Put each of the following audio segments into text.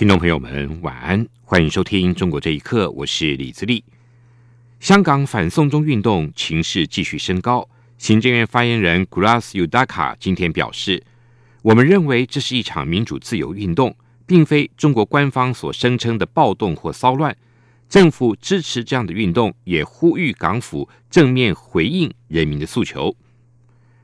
听众朋友们，晚安，欢迎收听《中国这一刻》，我是李自立。香港反送中运动情势继续升高，行政院发言人 Grass Udaka 今天表示：“我们认为这是一场民主自由运动，并非中国官方所声称的暴动或骚乱。政府支持这样的运动，也呼吁港府正面回应人民的诉求。”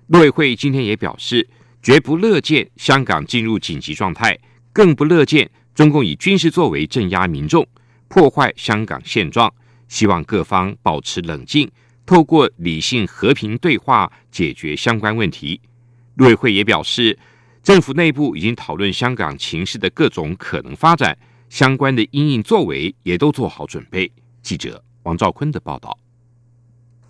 陆委会今天也表示，绝不乐见香港进入紧急状态，更不乐见。中共以军事作为镇压民众，破坏香港现状，希望各方保持冷静，透过理性和平对话解决相关问题。陆委会也表示，政府内部已经讨论香港情势的各种可能发展，相关的因应作为也都做好准备。记者王兆坤的报道。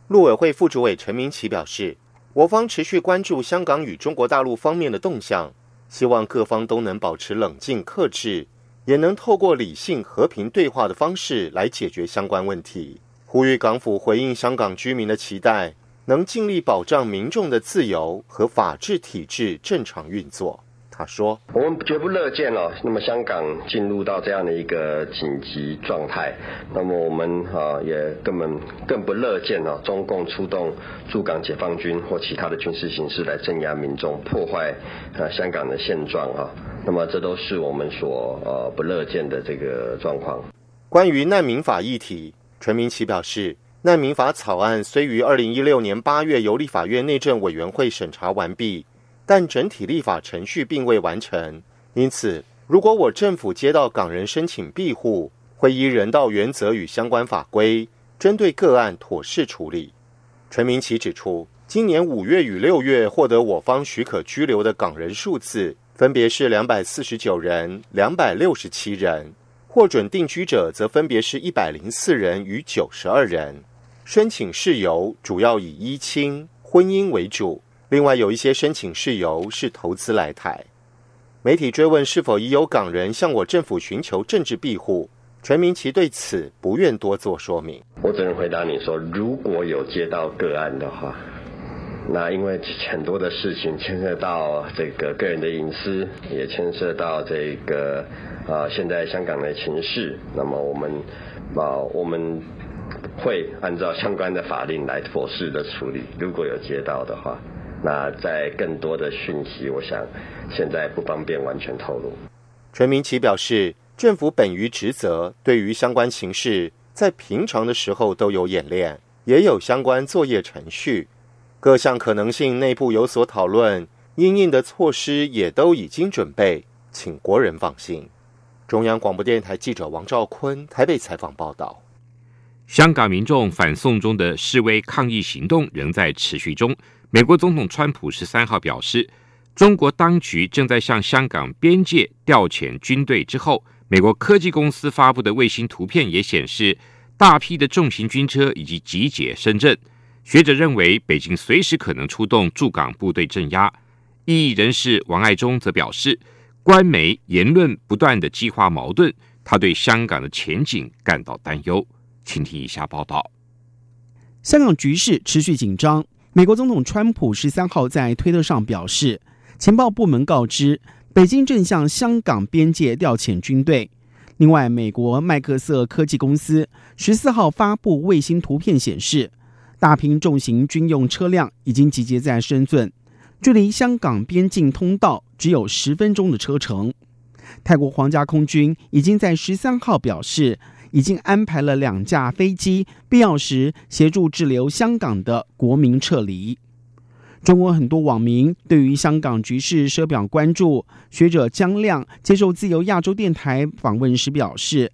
陆委会副主委陈明奇表示，我方持续关注香港与中国大陆方面的动向，希望各方都能保持冷静克制。也能透过理性和平对话的方式来解决相关问题，呼吁港府回应香港居民的期待，能尽力保障民众的自由和法治体制正常运作。他说：“我们绝不乐见哦，那么香港进入到这样的一个紧急状态，那么我们啊也根本更不乐见哦，中共出动驻港解放军或其他的军事形式来镇压民众，破坏呃香港的现状啊。那么这都是我们所呃不乐见的这个状况。”关于难民法议题，陈明奇表示，难民法草案虽于二零一六年八月由立法院内政委员会审查完毕。但整体立法程序并未完成，因此，如果我政府接到港人申请庇护，会依人道原则与相关法规，针对个案妥善处理。陈明奇指出，今年五月与六月获得我方许可居留的港人数字，分别是两百四十九人、两百六十七人，获准定居者则分别是一百零四人与九十二人。申请事由主要以依亲、婚姻为主。另外有一些申请事由是投资来台。媒体追问是否已有港人向我政府寻求政治庇护，陈明奇对此不愿多做说明。我只能回答你说，如果有接到个案的话，那因为很多的事情牵涉到这个个人的隐私，也牵涉到这个啊现在香港的情势，那么我们啊我们会按照相关的法令来妥适的处理。如果有接到的话。那在更多的讯息，我想现在不方便完全透露。陈明奇表示，政府本于职责，对于相关情势，在平常的时候都有演练，也有相关作业程序，各项可能性内部有所讨论，应应的措施也都已经准备，请国人放心。中央广播电台记者王兆坤台北采访报道。香港民众反送中的示威抗议行动仍在持续中。美国总统川普十三号表示，中国当局正在向香港边界调遣军队。之后，美国科技公司发布的卫星图片也显示，大批的重型军车以及集结深圳。学者认为，北京随时可能出动驻港部队镇压。异议人士王爱忠则表示，官媒言论不断的激化矛盾，他对香港的前景感到担忧。请听以下报道：香港局势持续紧张。美国总统川普十三号在推特上表示，情报部门告知北京正向香港边界调遣军队。另外，美国麦克瑟科技公司十四号发布卫星图片显示，大批重型军用车辆已经集结在深圳，距离香港边境通道只有十分钟的车程。泰国皇家空军已经在十三号表示。已经安排了两架飞机，必要时协助滞留香港的国民撤离。中国很多网民对于香港局势深表关注。学者江亮接受自由亚洲电台访问时表示，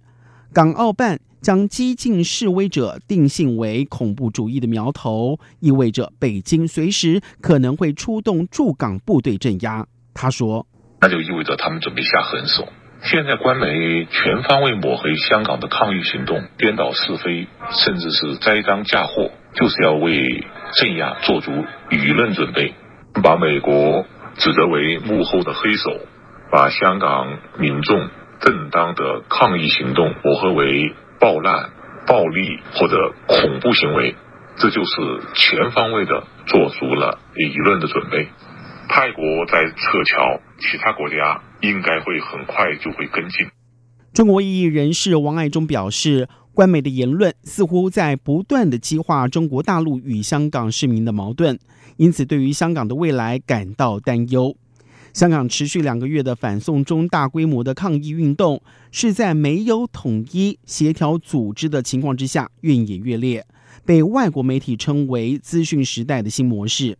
港澳办将激进示威者定性为恐怖主义的苗头，意味着北京随时可能会出动驻港部队镇压。他说：“那就意味着他们准备下狠手。”现在官媒全方位抹黑香港的抗议行动，颠倒是非，甚至是栽赃嫁祸，就是要为镇压做足舆论准备，把美国指责为幕后的黑手，把香港民众正当的抗议行动抹黑为暴乱、暴力或者恐怖行为，这就是全方位的做足了舆论的准备。泰国在撤侨，其他国家应该会很快就会跟进。中国异议人士王爱忠表示，官媒的言论似乎在不断的激化中国大陆与香港市民的矛盾，因此对于香港的未来感到担忧。香港持续两个月的反送中大规模的抗议运动，是在没有统一协调组织的情况之下越演越烈，被外国媒体称为“资讯时代的新模式”。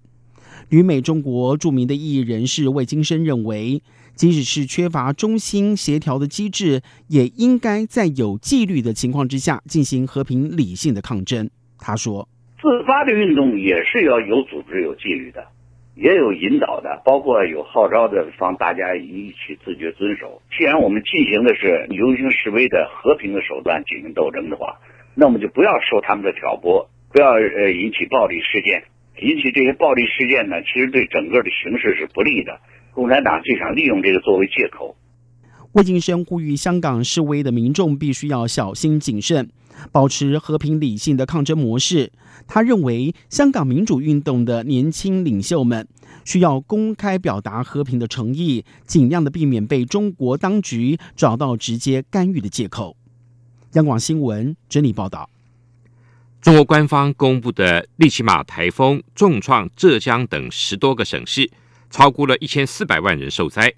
旅美中国著名的异议人士魏金生认为，即使是缺乏中心协调的机制，也应该在有纪律的情况之下进行和平理性的抗争。他说：“自发的运动也是要有组织、有纪律的，也有引导的，包括有号召的，让大家一起自觉遵守。既然我们进行的是游行示威的和平的手段进行斗争的话，那么就不要受他们的挑拨，不要呃引起暴力事件。”引起这些暴力事件呢，其实对整个的形势是不利的。共产党就想利用这个作为借口。魏晋生呼吁香港示威的民众必须要小心谨慎，保持和平理性的抗争模式。他认为，香港民主运动的年轻领袖们需要公开表达和平的诚意，尽量的避免被中国当局找到直接干预的借口。央广新闻整理报道。中国官方公布的利奇马台风重创浙江等十多个省市，超过了一千四百万人受灾，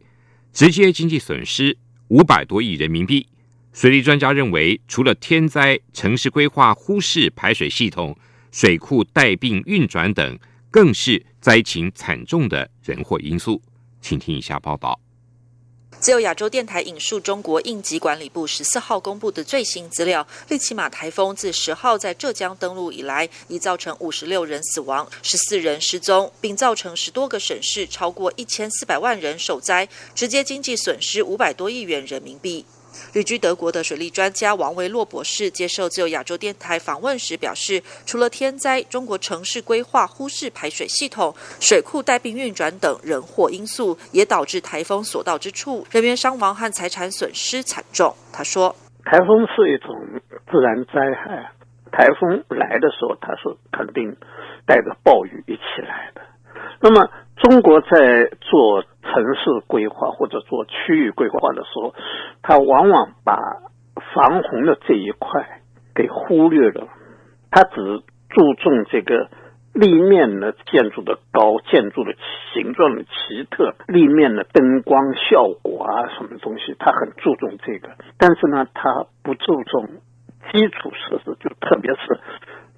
直接经济损失五百多亿人民币。水利专家认为，除了天灾、城市规划忽视排水系统、水库带病运转等，更是灾情惨重的人祸因素。请听以下报道。只有亚洲电台引述中国应急管理部十四号公布的最新资料，利奇马台风自十号在浙江登陆以来，已造成五十六人死亡、十四人失踪，并造成十多个省市超过一千四百万人受灾，直接经济损失五百多亿元人民币。旅居德国的水利专家王维洛博士接受自由亚洲电台访问时表示，除了天灾，中国城市规划忽视排水系统、水库带病运转等人祸因素，也导致台风所到之处人员伤亡和财产损失惨重。他说：“台风是一种自然灾害，台风来的时候，它是肯定带着暴雨一起来的。那么，中国在做。”城市规划或者做区域规划的时候，他往往把防洪的这一块给忽略了，他只注重这个立面的建筑的高、建筑的形状的奇特、立面的灯光效果啊，什么东西，他很注重这个，但是呢，他不注重基础设施，就特别是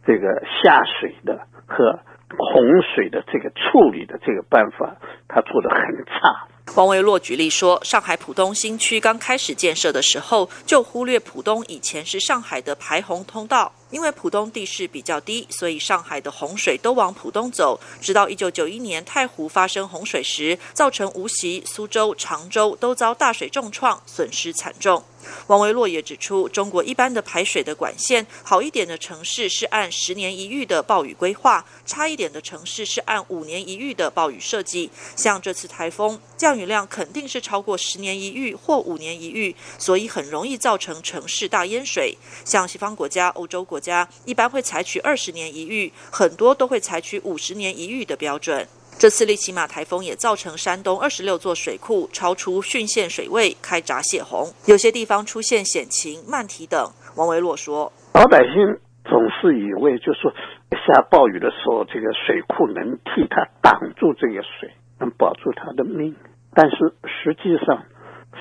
这个下水的和。洪水的这个处理的这个办法，他做的很差。黄维洛举例说，上海浦东新区刚开始建设的时候，就忽略浦东以前是上海的排洪通道。因为浦东地势比较低，所以上海的洪水都往浦东走。直到一九九一年太湖发生洪水时，造成无锡、苏州、常州都遭大水重创，损失惨重。王维洛也指出，中国一般的排水的管线，好一点的城市是按十年一遇的暴雨规划，差一点的城市是按五年一遇的暴雨设计。像这次台风，降雨量肯定是超过十年一遇或五年一遇，所以很容易造成城市大淹水。像西方国家、欧洲国。家一般会采取二十年一遇，很多都会采取五十年一遇的标准。这次利奇马台风也造成山东二十六座水库超出汛限水位，开闸泄洪，有些地方出现险情、漫堤等。王维洛说：“老百姓总是以为，就是说下暴雨的时候，这个水库能替他挡住这个水，能保住他的命。但是实际上，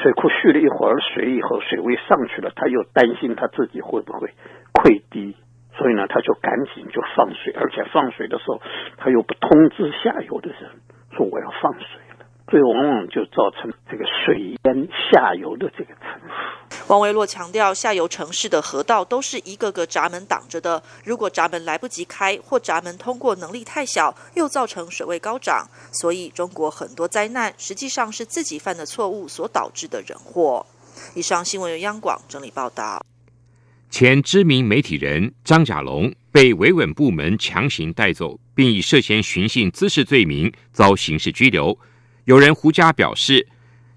水库蓄了一会儿水以后，水位上去了，他又担心他自己会不会。”溃堤，所以呢，他就赶紧就放水，而且放水的时候，他又不通知下游的人，说我要放水了，所以往往就造成这个水淹下游的这个城市。王维洛强调，下游城市的河道都是一个个闸门挡着的，如果闸门来不及开，或闸门通过能力太小，又造成水位高涨，所以中国很多灾难实际上是自己犯的错误所导致的人祸。以上新闻由央广整理报道。前知名媒体人张甲龙被维稳部门强行带走，并以涉嫌寻衅滋事罪名遭刑事拘留。有人胡家表示，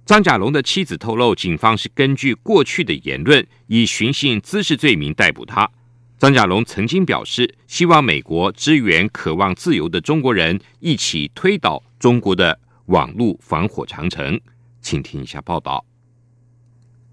张甲龙的妻子透露，警方是根据过去的言论，以寻衅滋事罪名逮捕他。张甲龙曾经表示，希望美国支援渴望自由的中国人，一起推倒中国的网络防火长城。请听一下报道。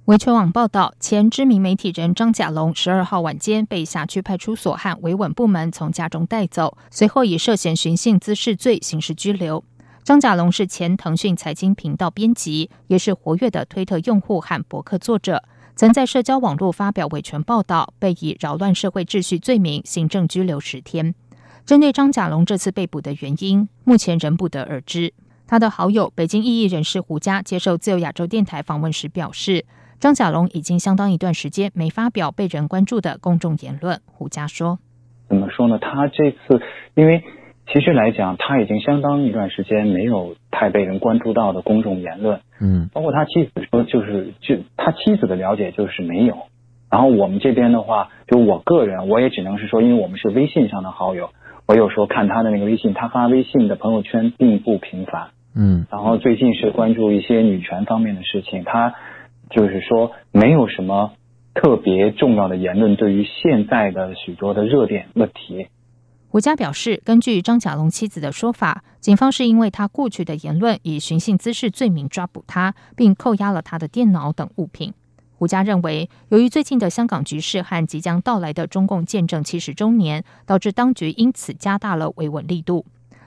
维权网报道，前知名媒体人张甲龙十二号晚间被辖区派出所和维稳部门从家中带走，随后以涉嫌寻衅滋事罪刑事拘留。张甲龙是前腾讯财经频道编辑，也是活跃的推特用户和博客作者，曾在社交网络发表维权报道，被以扰乱社会秩序罪名行政拘留十天。针对张甲龙这次被捕的原因，目前仍不得而知。他的好友北京异议人士胡佳接受自由亚洲电台访问时表示。张甲龙已经相当一段时间没发表被人关注的公众言论。胡佳说：“怎么说呢？他这次，因为其实来讲，他已经相当一段时间没有太被人关注到的公众言论。嗯，包括他妻子说，就是就他妻子的了解就是没有。然后我们这边的话，就我个人，我也只能是说，因为我们是微信上的好友，我有时候看他的那个微信，他发微信的朋友圈并不频繁。嗯，然后最近是关注一些女权方面的事情，他。”就是说，没有什么特别重要的言论对于现在的许多的热点问题。胡佳表示，根据张甲龙妻子的说法，警方是因为他过去的言论以寻衅滋事罪名抓捕他，并扣押了他的电脑等物品。胡佳认为，由于最近的香港局势和即将到来的中共建政七十周年，导致当局因此加大了维稳力度。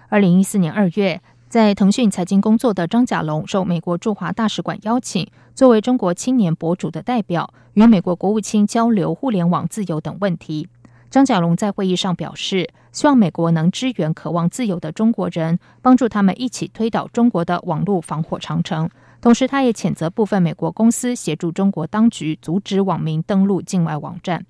二零一四年二月。在腾讯财经工作的张甲龙受美国驻华大使馆邀请，作为中国青年博主的代表，与美国国务卿交流互联网自由等问题。张甲龙在会议上表示，希望美国能支援渴望自由的中国人，帮助他们一起推倒中国的网络防火长城。同时，他也谴责部分美国公司协助中国当局阻止网民登录境外网站。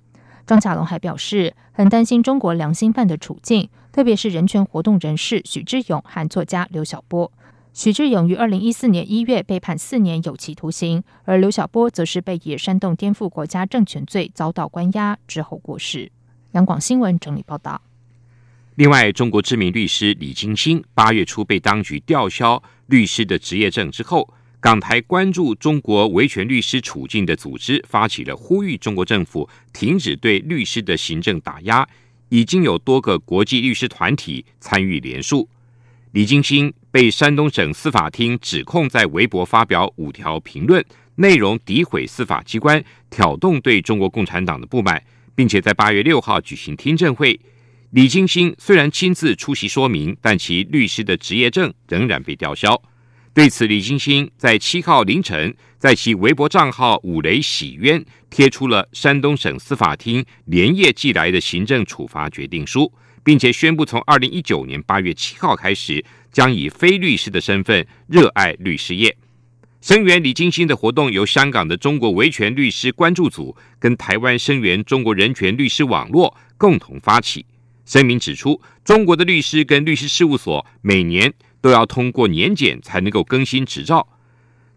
张甲龙还表示，很担心中国良心犯的处境，特别是人权活动人士许志勇和作家刘晓波。许志勇于二零一四年一月被判四年有期徒刑，而刘晓波则是被以煽动颠覆国家政权罪遭到关押之后过世。央广新闻整理报道。另外，中国知名律师李金星八月初被当局吊销律师的职业证之后。港台关注中国维权律师处境的组织发起了呼吁中国政府停止对律师的行政打压，已经有多个国际律师团体参与联署。李金星被山东省司法厅指控在微博发表五条评论，内容诋毁司法机关，挑动对中国共产党的不满，并且在八月六号举行听证会。李金星虽然亲自出席说明，但其律师的职业证仍然被吊销。对此，李金星在七号凌晨在其微博账号“五雷洗冤”贴出了山东省司法厅连夜寄来的行政处罚决定书，并且宣布从二零一九年八月七号开始，将以非律师的身份热爱律师业。声援李金星的活动由香港的中国维权律师关注组跟台湾声援中国人权律师网络共同发起。声明指出，中国的律师跟律师事务所每年。都要通过年检才能够更新执照。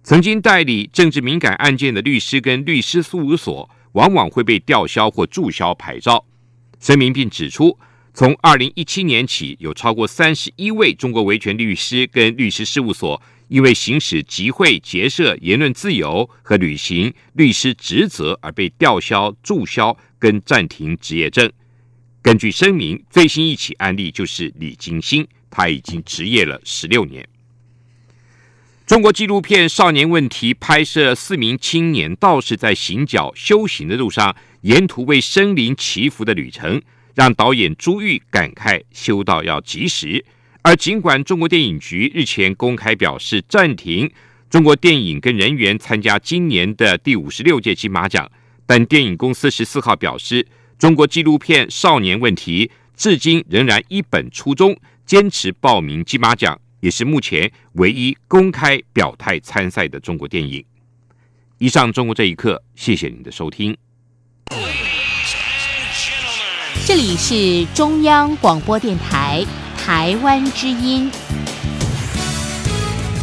曾经代理政治敏感案件的律师跟律师事务所，往往会被吊销或注销牌照。声明并指出，从二零一七年起，有超过三十一位中国维权律师跟律师事务所，因为行使集会、结社、言论自由和履行律师职责而被吊销、注销跟暂停执业证。根据声明，最新一起案例就是李金星。他已经执业了十六年。中国纪录片《少年问题》拍摄四名青年道士在行脚修行的路上，沿途为生灵祈福的旅程，让导演朱玉感慨修道要及时。而尽管中国电影局日前公开表示暂停中国电影跟人员参加今年的第五十六届金马奖，但电影公司十四号表示，中国纪录片《少年问题》至今仍然一本初衷。坚持报名金马奖，也是目前唯一公开表态参赛的中国电影。以上，中国这一刻，谢谢您的收听。这里是中央广播电台台湾之音。